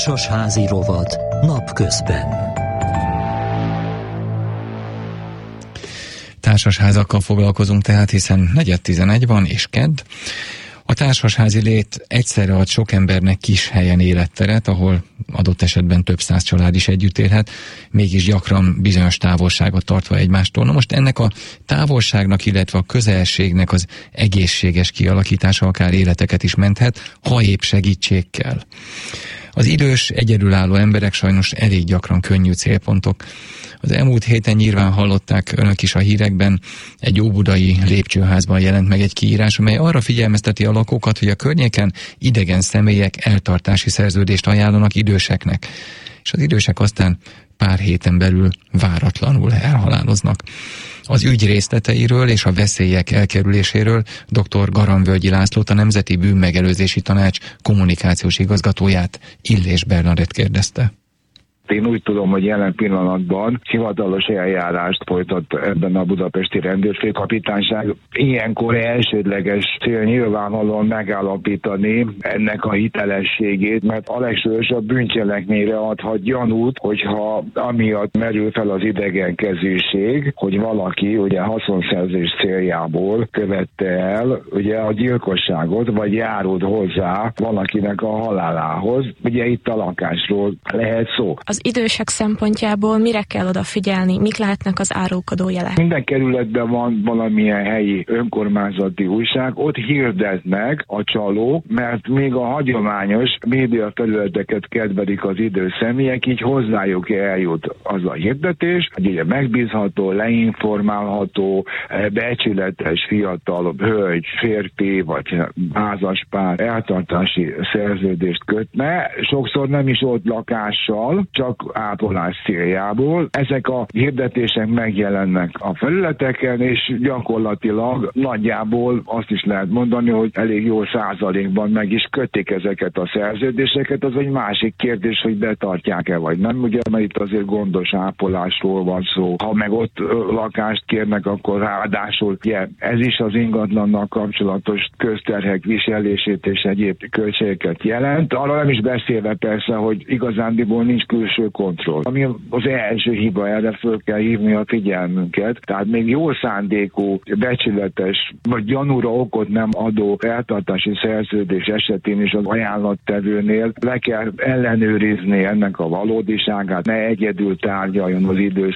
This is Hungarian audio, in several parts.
Társasházi rovat napközben. Társasházakkal foglalkozunk tehát, hiszen 4.11 van és kedd. A társasházi lét egyszerre ad sok embernek kis helyen életteret, ahol adott esetben több száz család is együtt élhet, mégis gyakran bizonyos távolságot tartva egymástól. Na most ennek a távolságnak, illetve a közelségnek az egészséges kialakítása akár életeket is menthet, ha épp segítség kell. Az idős, egyedülálló emberek sajnos elég gyakran könnyű célpontok. Az elmúlt héten nyilván hallották önök is a hírekben, egy óbudai lépcsőházban jelent meg egy kiírás, amely arra figyelmezteti a lakókat, hogy a környéken idegen személyek eltartási szerződést ajánlanak időseknek. És az idősek aztán pár héten belül váratlanul elhaláloznak. Az ügy részleteiről és a veszélyek elkerüléséről dr. Garamvölgyi Lászlót, a Nemzeti Bűnmegelőzési Tanács kommunikációs igazgatóját Illés Bernadett kérdezte. Én úgy tudom, hogy jelen pillanatban hivatalos eljárást folytat ebben a budapesti rendőrfőkapitányság. Ilyenkor elsődleges cél nyilvánvalóan megállapítani ennek a hitelességét, mert a legsősebb bűncselekményre adhat gyanút, hogyha amiatt merül fel az idegenkezűség, hogy valaki ugye haszonszerzés céljából követte el ugye a gyilkosságot, vagy járult hozzá valakinek a halálához. Ugye itt a lakásról lehet szó. Az idősek szempontjából mire kell odafigyelni, mik lehetnek az árulkodó jelek? Minden kerületben van valamilyen helyi önkormányzati újság, ott hirdetnek a csalók, mert még a hagyományos média területeket kedvelik az idős személyek, így hozzájuk eljut az a hirdetés, hogy ugye megbízható, leinformálható, becsületes fiatal hölgy, férfi vagy házaspár eltartási szerződést kötne, sokszor nem is ott lakással, csak ápolás céljából. Ezek a hirdetések megjelennek a felületeken, és gyakorlatilag nagyjából azt is lehet mondani, hogy elég jó százalékban meg is kötik ezeket a szerződéseket. Az egy másik kérdés, hogy betartják-e vagy nem. Ugye, mert itt azért gondos ápolásról van szó. Ha meg ott lakást kérnek, akkor ráadásul ugye, ez is az ingatlannak kapcsolatos közterhek viselését és egyéb költségeket jelent. Arra nem is beszélve persze, hogy igazándiból nincs külső belső kontroll. Ami az első hiba, erre föl kell hívni a figyelmünket. Tehát még jó szándékú, becsületes, vagy gyanúra okot nem adó eltartási szerződés esetén is az ajánlattevőnél le kell ellenőrizni ennek a valódiságát, ne egyedül tárgyaljon az idős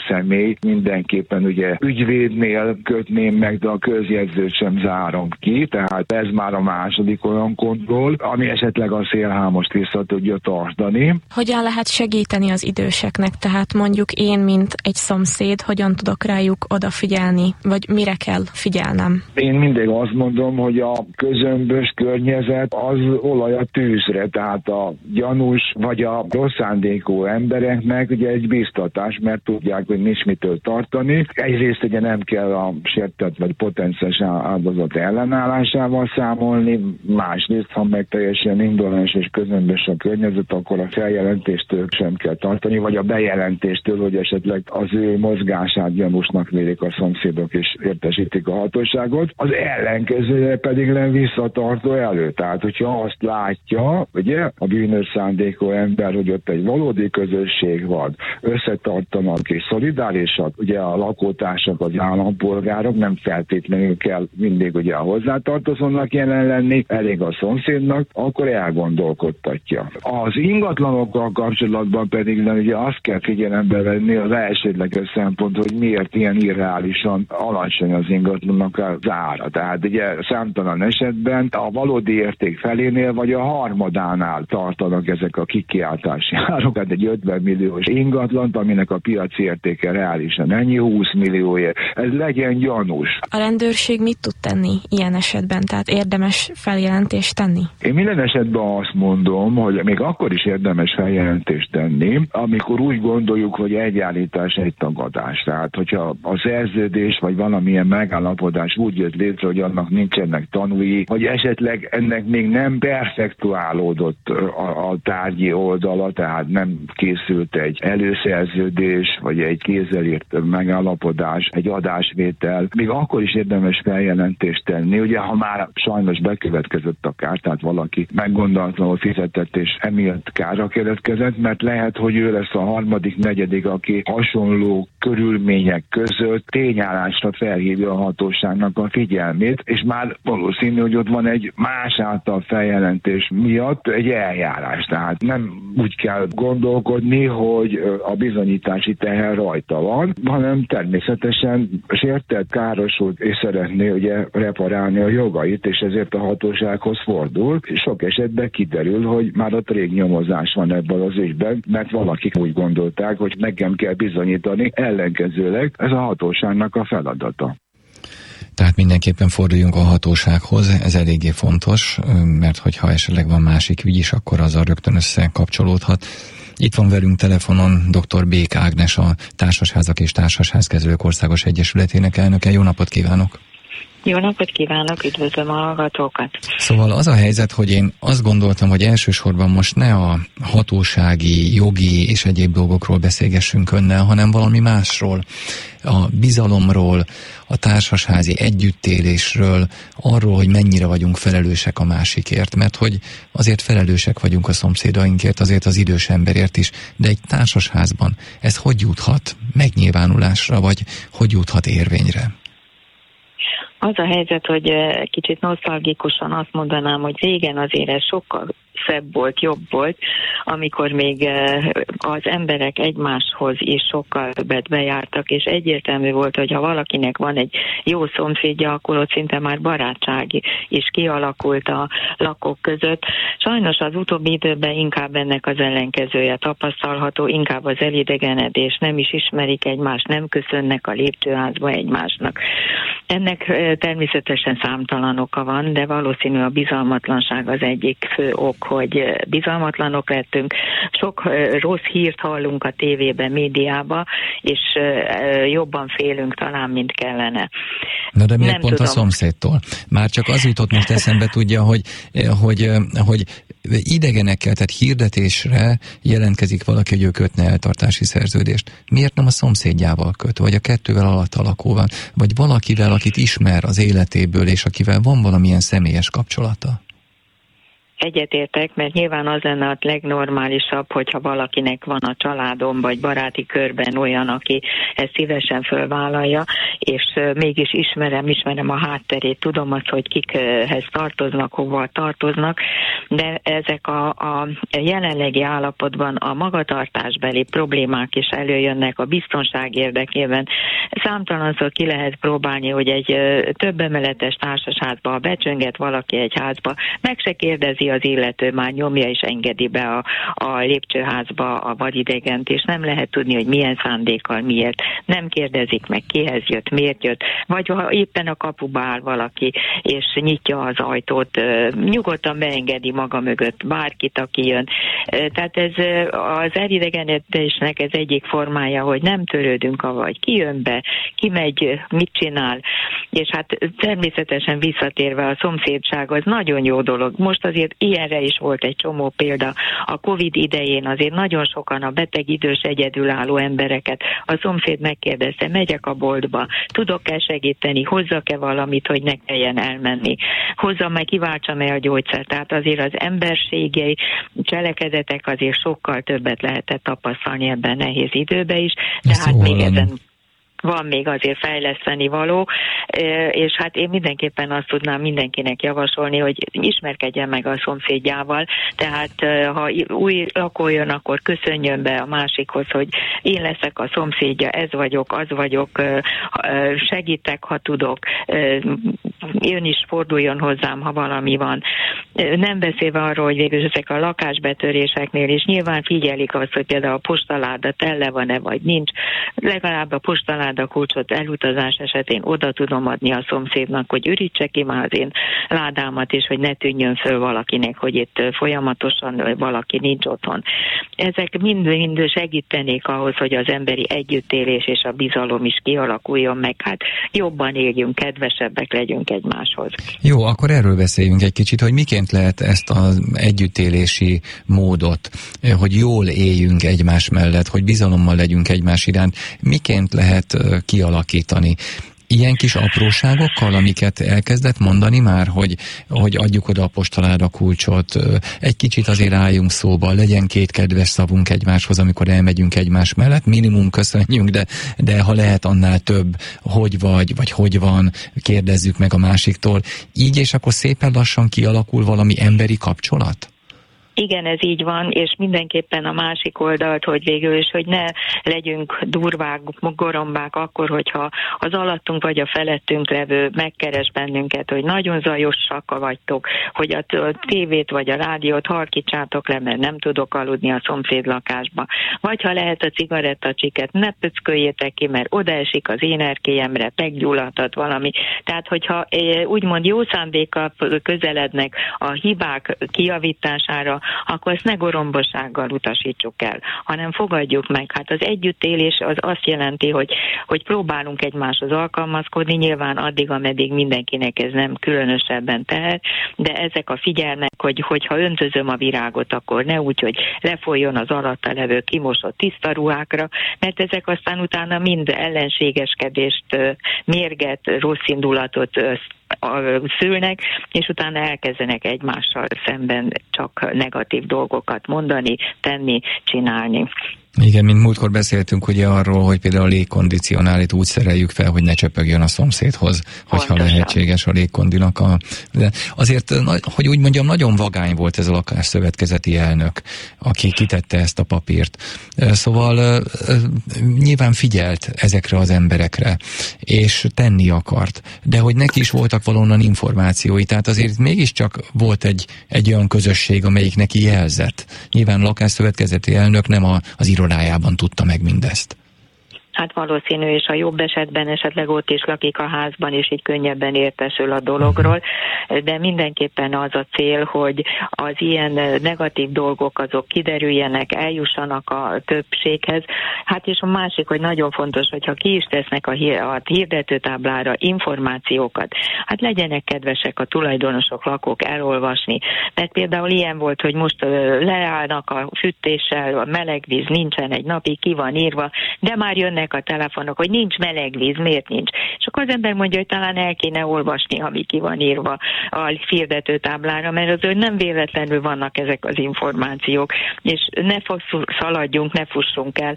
mindenképpen ugye ügyvédnél kötném meg, de a közjegyzőt sem zárom ki, tehát ez már a második olyan kontroll, ami esetleg a szélhámost vissza tudja tartani. Hogyan lehet segíteni az időseknek, tehát mondjuk én, mint egy szomszéd, hogyan tudok rájuk odafigyelni, vagy mire kell figyelnem? Én mindig azt mondom, hogy a közömbös környezet az olaj a tűzre, tehát a gyanús vagy a rossz szándékú embereknek ugye egy biztatás, mert tudják, hogy nincs mitől tartani. Egyrészt ugye nem kell a sértett vagy potenciális áldozat ellenállásával számolni, másrészt, ha meg teljesen indolás és közömbös a környezet, akkor a feljelentést sem kell tartani, vagy a bejelentéstől, hogy esetleg az ő mozgását gyanúsnak vélik a szomszédok és értesítik a hatóságot. Az ellenkezője pedig nem visszatartó elő. Tehát, hogyha azt látja, ugye, a bűnös szándékú ember, hogy ott egy valódi közösség van, összetartanak és szolidárisak, ugye a lakótársak, az állampolgárok nem feltétlenül kell mindig ugye a hozzátartozónak jelen lenni, elég a szomszédnak, akkor elgondolkodtatja. Az ingatlanokkal kapcsolatban pedig pedig ugye azt kell figyelembe venni az elsődleges szempont, hogy miért ilyen irreálisan alacsony az ingatlannak az ára. Tehát ugye számtalan esetben a valódi érték felénél vagy a harmadánál tartanak ezek a kikiáltási árok. Tehát egy 50 milliós ingatlant, aminek a piaci értéke reálisan ennyi 20 millióért. Ez legyen gyanús. A rendőrség mit tud tenni ilyen esetben? Tehát érdemes feljelentést tenni? Én minden esetben azt mondom, hogy még akkor is érdemes feljelentést tenni, amikor úgy gondoljuk, hogy egy állítás egy tagadás. Tehát, hogyha a szerződés vagy valamilyen megállapodás úgy jött létre, hogy annak nincsenek tanúi, vagy esetleg ennek még nem perfektuálódott a, a tárgyi oldala, tehát nem készült egy előszerződés, vagy egy kézzelírt megállapodás, egy adásvétel, még akkor is érdemes feljelentést tenni. Ugye, ha már sajnos bekövetkezett a kár, tehát valaki meggondolatlanul fizetett, és emiatt kára keletkezett, mert lehet, hogy ő lesz a harmadik, negyedik, aki hasonló körülmények között tényállásra felhívja a hatóságnak a figyelmét, és már valószínű, hogy ott van egy más által feljelentés miatt egy eljárás. Tehát nem úgy kell gondolkodni, hogy a bizonyítási teher rajta van, hanem természetesen sértett, károsult, és szeretné ugye reparálni a jogait, és ezért a hatósághoz fordul. Sok esetben kiderül, hogy már ott rég nyomozás van ebből az ügyben, mert valakik úgy gondolták, hogy nekem kell bizonyítani, ellenkezőleg ez a hatóságnak a feladata. Tehát mindenképpen forduljunk a hatósághoz, ez eléggé fontos, mert hogyha esetleg van másik ügy is, akkor azzal rögtön összekapcsolódhat. Itt van velünk telefonon dr. Bék Ágnes, a Társasházak és Társasházkezelők Országos Egyesületének elnöke. Jó napot kívánok! Jó napot kívánok, üdvözlöm a hallgatókat. Szóval az a helyzet, hogy én azt gondoltam, hogy elsősorban most ne a hatósági, jogi és egyéb dolgokról beszélgessünk önnel, hanem valami másról. A bizalomról, a társasházi együttélésről, arról, hogy mennyire vagyunk felelősek a másikért, mert hogy azért felelősek vagyunk a szomszédainkért, azért az idős emberért is, de egy társasházban ez hogy juthat megnyilvánulásra, vagy hogy juthat érvényre? Az a helyzet, hogy eh, kicsit nosztalgikusan azt mondanám, hogy régen azért ez sokkal szebb volt, jobb volt, amikor még eh, az emberek egymáshoz is sokkal többet bejártak, és egyértelmű volt, hogy ha valakinek van egy jó szomszédja, akkor ott szinte már barátság is kialakult a lakók között. Sajnos az utóbbi időben inkább ennek az ellenkezője tapasztalható, inkább az elidegenedés, nem is ismerik egymást, nem köszönnek a lépcsőházba egymásnak. Ennek eh, természetesen számtalan oka van, de valószínű a bizalmatlanság az egyik fő ok, hogy bizalmatlanok lettünk. Sok rossz hírt hallunk a tévében, médiában, és jobban félünk talán, mint kellene. Na de miért Nem pont tudom. a szomszédtól? Már csak az jutott most eszembe tudja, hogy, hogy, hogy idegenekkel, tehát hirdetésre jelentkezik valaki, hogy ő kötne eltartási szerződést. Miért nem a szomszédjával köt, vagy a kettővel alatt alakóval, vagy valakivel, akit ismer az életéből, és akivel van valamilyen személyes kapcsolata? Egyetértek, mert nyilván az lenne a legnormálisabb, hogyha valakinek van a családom vagy baráti körben olyan, aki ezt szívesen fölvállalja, és mégis ismerem, ismerem a hátterét, tudom azt, hogy kikhez tartoznak, hova tartoznak, de ezek a, a jelenlegi állapotban a magatartásbeli problémák is előjönnek a biztonság érdekében. Számtalanszor ki lehet próbálni, hogy egy több emeletes társasházba becsönget valaki egy házba, meg se kérdezi az illető már nyomja és engedi be a, a lépcsőházba a vadidegent, és nem lehet tudni, hogy milyen szándékkal, miért. Nem kérdezik meg, kihez jött, miért jött. Vagy ha éppen a kapuba áll valaki, és nyitja az ajtót, nyugodtan beengedi maga mögött bárkit, aki jön. Tehát ez az elidegenedésnek ez egyik formája, hogy nem törődünk, vagy ki jön be, ki megy, mit csinál. És hát természetesen visszatérve a szomszédság az nagyon jó dolog. Most azért ilyenre is volt egy csomó példa. A Covid idején azért nagyon sokan a beteg idős egyedülálló embereket a szomszéd megkérdezte, megyek a boltba, tudok-e segíteni, hozzak-e valamit, hogy ne kelljen elmenni, hozzam meg, kiváltsam-e a gyógyszert. Tehát azért az emberségei cselekedetek azért sokkal többet lehetett tapasztalni ebben nehéz időben is, tehát még ezen van még azért fejleszteni való, és hát én mindenképpen azt tudnám mindenkinek javasolni, hogy ismerkedjen meg a szomszédjával, tehát ha új lakó jön, akkor köszönjön be a másikhoz, hogy én leszek a szomszédja, ez vagyok, az vagyok, segítek, ha tudok, ön is forduljon hozzám, ha valami van. Nem beszélve arról, hogy végül ezek a lakásbetöréseknél is nyilván figyelik azt, hogy például a postaláda tele van-e, vagy nincs, legalább a postaláda ládakulcsot elutazás esetén oda tudom adni a szomszédnak, hogy ürítse ki már az én ládámat, és hogy ne tűnjön föl valakinek, hogy itt folyamatosan valaki nincs otthon. Ezek mind-mind segítenék ahhoz, hogy az emberi együttélés és a bizalom is kialakuljon meg. Hát jobban éljünk, kedvesebbek legyünk egymáshoz. Jó, akkor erről beszéljünk egy kicsit, hogy miként lehet ezt az együttélési módot, hogy jól éljünk egymás mellett, hogy bizalommal legyünk egymás iránt, miként lehet kialakítani ilyen kis apróságokkal, amiket elkezdett mondani már, hogy, hogy adjuk oda a postalára kulcsot, egy kicsit azért álljunk szóba, legyen két kedves szavunk egymáshoz, amikor elmegyünk egymás mellett, minimum köszönjünk, de, de ha lehet annál több, hogy vagy, vagy hogy van, kérdezzük meg a másiktól. Így és akkor szépen lassan kialakul valami emberi kapcsolat? Igen, ez így van, és mindenképpen a másik oldalt, hogy végül is, hogy ne legyünk durvák, gorombák akkor, hogyha az alattunk vagy a felettünk levő megkeres bennünket, hogy nagyon zajosak vagytok, hogy a tévét vagy a rádiót harkítsátok le, mert nem tudok aludni a szomszéd lakásba. Vagy ha lehet a cigarettacsiket, ne pöcköljétek ki, mert odaesik az én erkélyemre, meggyulladhat valami. Tehát, hogyha eh, úgymond jó szándékkal közelednek a hibák kiavítására, akkor ezt ne gorombosággal utasítsuk el, hanem fogadjuk meg. Hát az együttélés az azt jelenti, hogy, hogy próbálunk egymáshoz alkalmazkodni, nyilván addig, ameddig mindenkinek ez nem különösebben tehet, de ezek a figyelmek, hogy hogyha öntözöm a virágot, akkor ne úgy, hogy lefolyjon az alatta levő kimosott tiszta ruhákra, mert ezek aztán utána mind ellenségeskedést, mérget, rossz indulatot szülnek, és utána elkezdenek egymással szemben csak negatív dolgokat mondani, tenni, csinálni. Igen, mint múltkor beszéltünk ugye arról, hogy például a légkondicionálit úgy szereljük fel, hogy ne csöpögjön a szomszédhoz, hogyha Pontosan. lehetséges a légkondinak. A, de azért, hogy úgy mondjam, nagyon vagány volt ez a lakásszövetkezeti elnök, aki kitette ezt a papírt. Szóval nyilván figyelt ezekre az emberekre, és tenni akart, de hogy neki is voltak valonnan információi, tehát azért mégiscsak volt egy, egy olyan közösség, amelyik neki jelzett. Nyilván a lakásszövetkezeti elnök nem a, az író irodájában tudta meg mindezt. Hát valószínű, és a jobb esetben esetleg ott is lakik a házban, és így könnyebben értesül a dologról, de mindenképpen az a cél, hogy az ilyen negatív dolgok azok kiderüljenek, eljussanak a többséghez. Hát és a másik, hogy nagyon fontos, hogyha ki is tesznek a, hirdetőtáblára információkat, hát legyenek kedvesek a tulajdonosok, lakók elolvasni, mert például ilyen volt, hogy most leállnak a fűtéssel, a meleg víz nincsen egy napig, ki van írva, de már jönnek jönnek a telefonok, hogy nincs meleg víz, miért nincs. És akkor az ember mondja, hogy talán el kéne olvasni, ami ki van írva a firdető táblára, mert azért nem véletlenül vannak ezek az információk, és ne szaladjunk, ne fussunk el,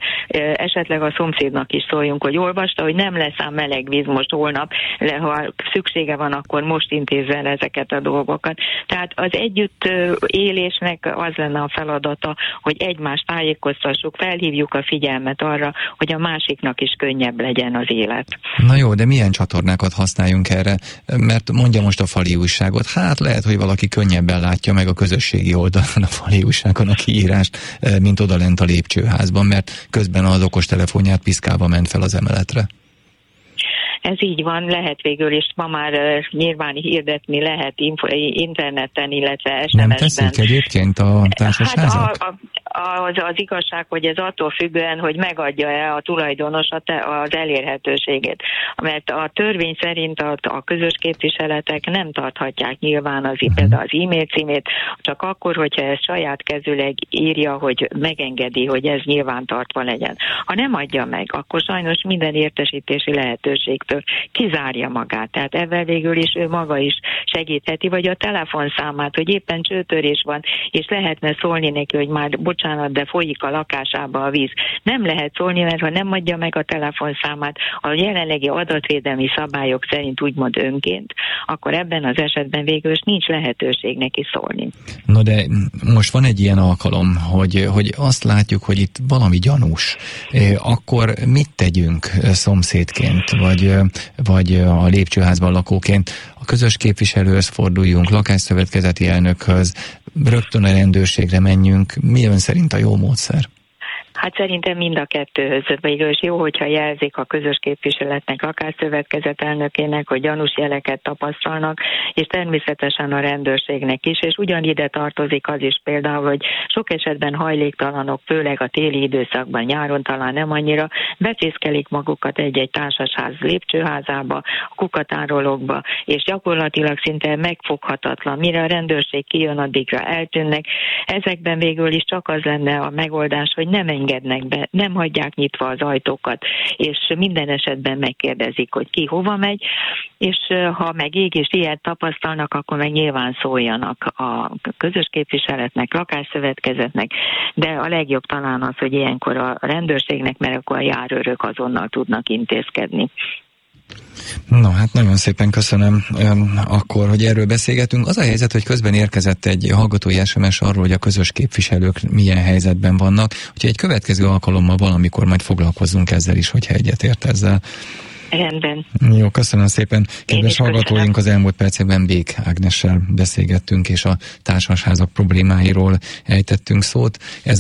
esetleg a szomszédnak is szóljunk, hogy olvasta, hogy nem lesz ám meleg víz most holnap, de ha szüksége van, akkor most intézzen ezeket a dolgokat. Tehát az együtt élésnek az lenne a feladata, hogy egymást tájékoztassuk, felhívjuk a figyelmet arra, hogy a másik másiknak is könnyebb legyen az élet. Na jó, de milyen csatornákat használjunk erre? Mert mondja most a fali újságot. Hát lehet, hogy valaki könnyebben látja meg a közösségi oldalon a fali újságon a kiírást, eh, mint odalent a lépcsőházban, mert közben az okos telefonját piszkálva ment fel az emeletre. Ez így van, lehet végül is, ma már uh, nyilván hirdetni lehet info, interneten, illetve SMS-ben. Nem teszik egyébként a társasházak? Hát a, a, az, az igazság, hogy ez attól függően, hogy megadja-e a tulajdonos az elérhetőségét. Mert a törvény szerint a, a közös képviseletek nem tarthatják nyilván az, uh-huh. például az e-mail címét, csak akkor, hogyha ez saját kezüleg írja, hogy megengedi, hogy ez nyilván tartva legyen. Ha nem adja meg, akkor sajnos minden értesítési lehetőségtől kizárja magát. Tehát ebben végül is ő maga is segítheti, vagy a telefonszámát, hogy éppen csőtörés van, és lehetne szólni neki, hogy már bocsánat, de folyik a lakásába a víz. Nem lehet szólni, mert ha nem adja meg a telefonszámát a jelenlegi adatvédelmi szabályok szerint úgymond önként, akkor ebben az esetben végül is nincs lehetőség neki szólni. No de most van egy ilyen alkalom, hogy, hogy azt látjuk, hogy itt valami gyanús. Akkor mit tegyünk szomszédként, vagy vagy a lépcsőházban lakóként közös képviselőhöz forduljunk, lakásszövetkezeti elnökhöz, rögtön a rendőrségre menjünk. Mi ön szerint a jó módszer? Hát szerintem mind a kettőhöz. Végül jó, hogyha jelzik a közös képviseletnek, lakásszövetkezet elnökének, hogy gyanús jeleket tapasztalnak, és természetesen a rendőrségnek is, és ugyanide tartozik az is például, hogy sok esetben hajléktalanok, főleg a téli időszakban, nyáron talán nem annyira, becészkelik magukat egy-egy társasház lépcsőházába, a kukatárolókba, és gyakorlatilag szinte megfoghatatlan. Mire a rendőrség kijön, addigra eltűnnek. Ezekben végül is csak az lenne a megoldás, hogy nem engednek be, nem hagyják nyitva az ajtókat, és minden esetben megkérdezik, hogy ki hova megy, és ha meg ég és ilyet tapasztalnak, akkor meg nyilván szóljanak a közös képviseletnek, lakásszövetkezetnek, de a legjobb talán az, hogy ilyenkor a rendőrségnek, mert akkor a járőrök azonnal tudnak intézkedni. No, hát nagyon szépen köszönöm akkor, hogy erről beszélgetünk. Az a helyzet, hogy közben érkezett egy hallgatói SMS arról, hogy a közös képviselők milyen helyzetben vannak, úgyhogy egy következő alkalommal valamikor majd foglalkozzunk ezzel is, hogyha egyetért ezzel. Rendben. Jó, köszönöm szépen. Kedves hallgatóink, köszönöm. az elmúlt percekben Bék Ágnessel beszélgettünk, és a társasházak problémáiról ejtettünk szót. Ez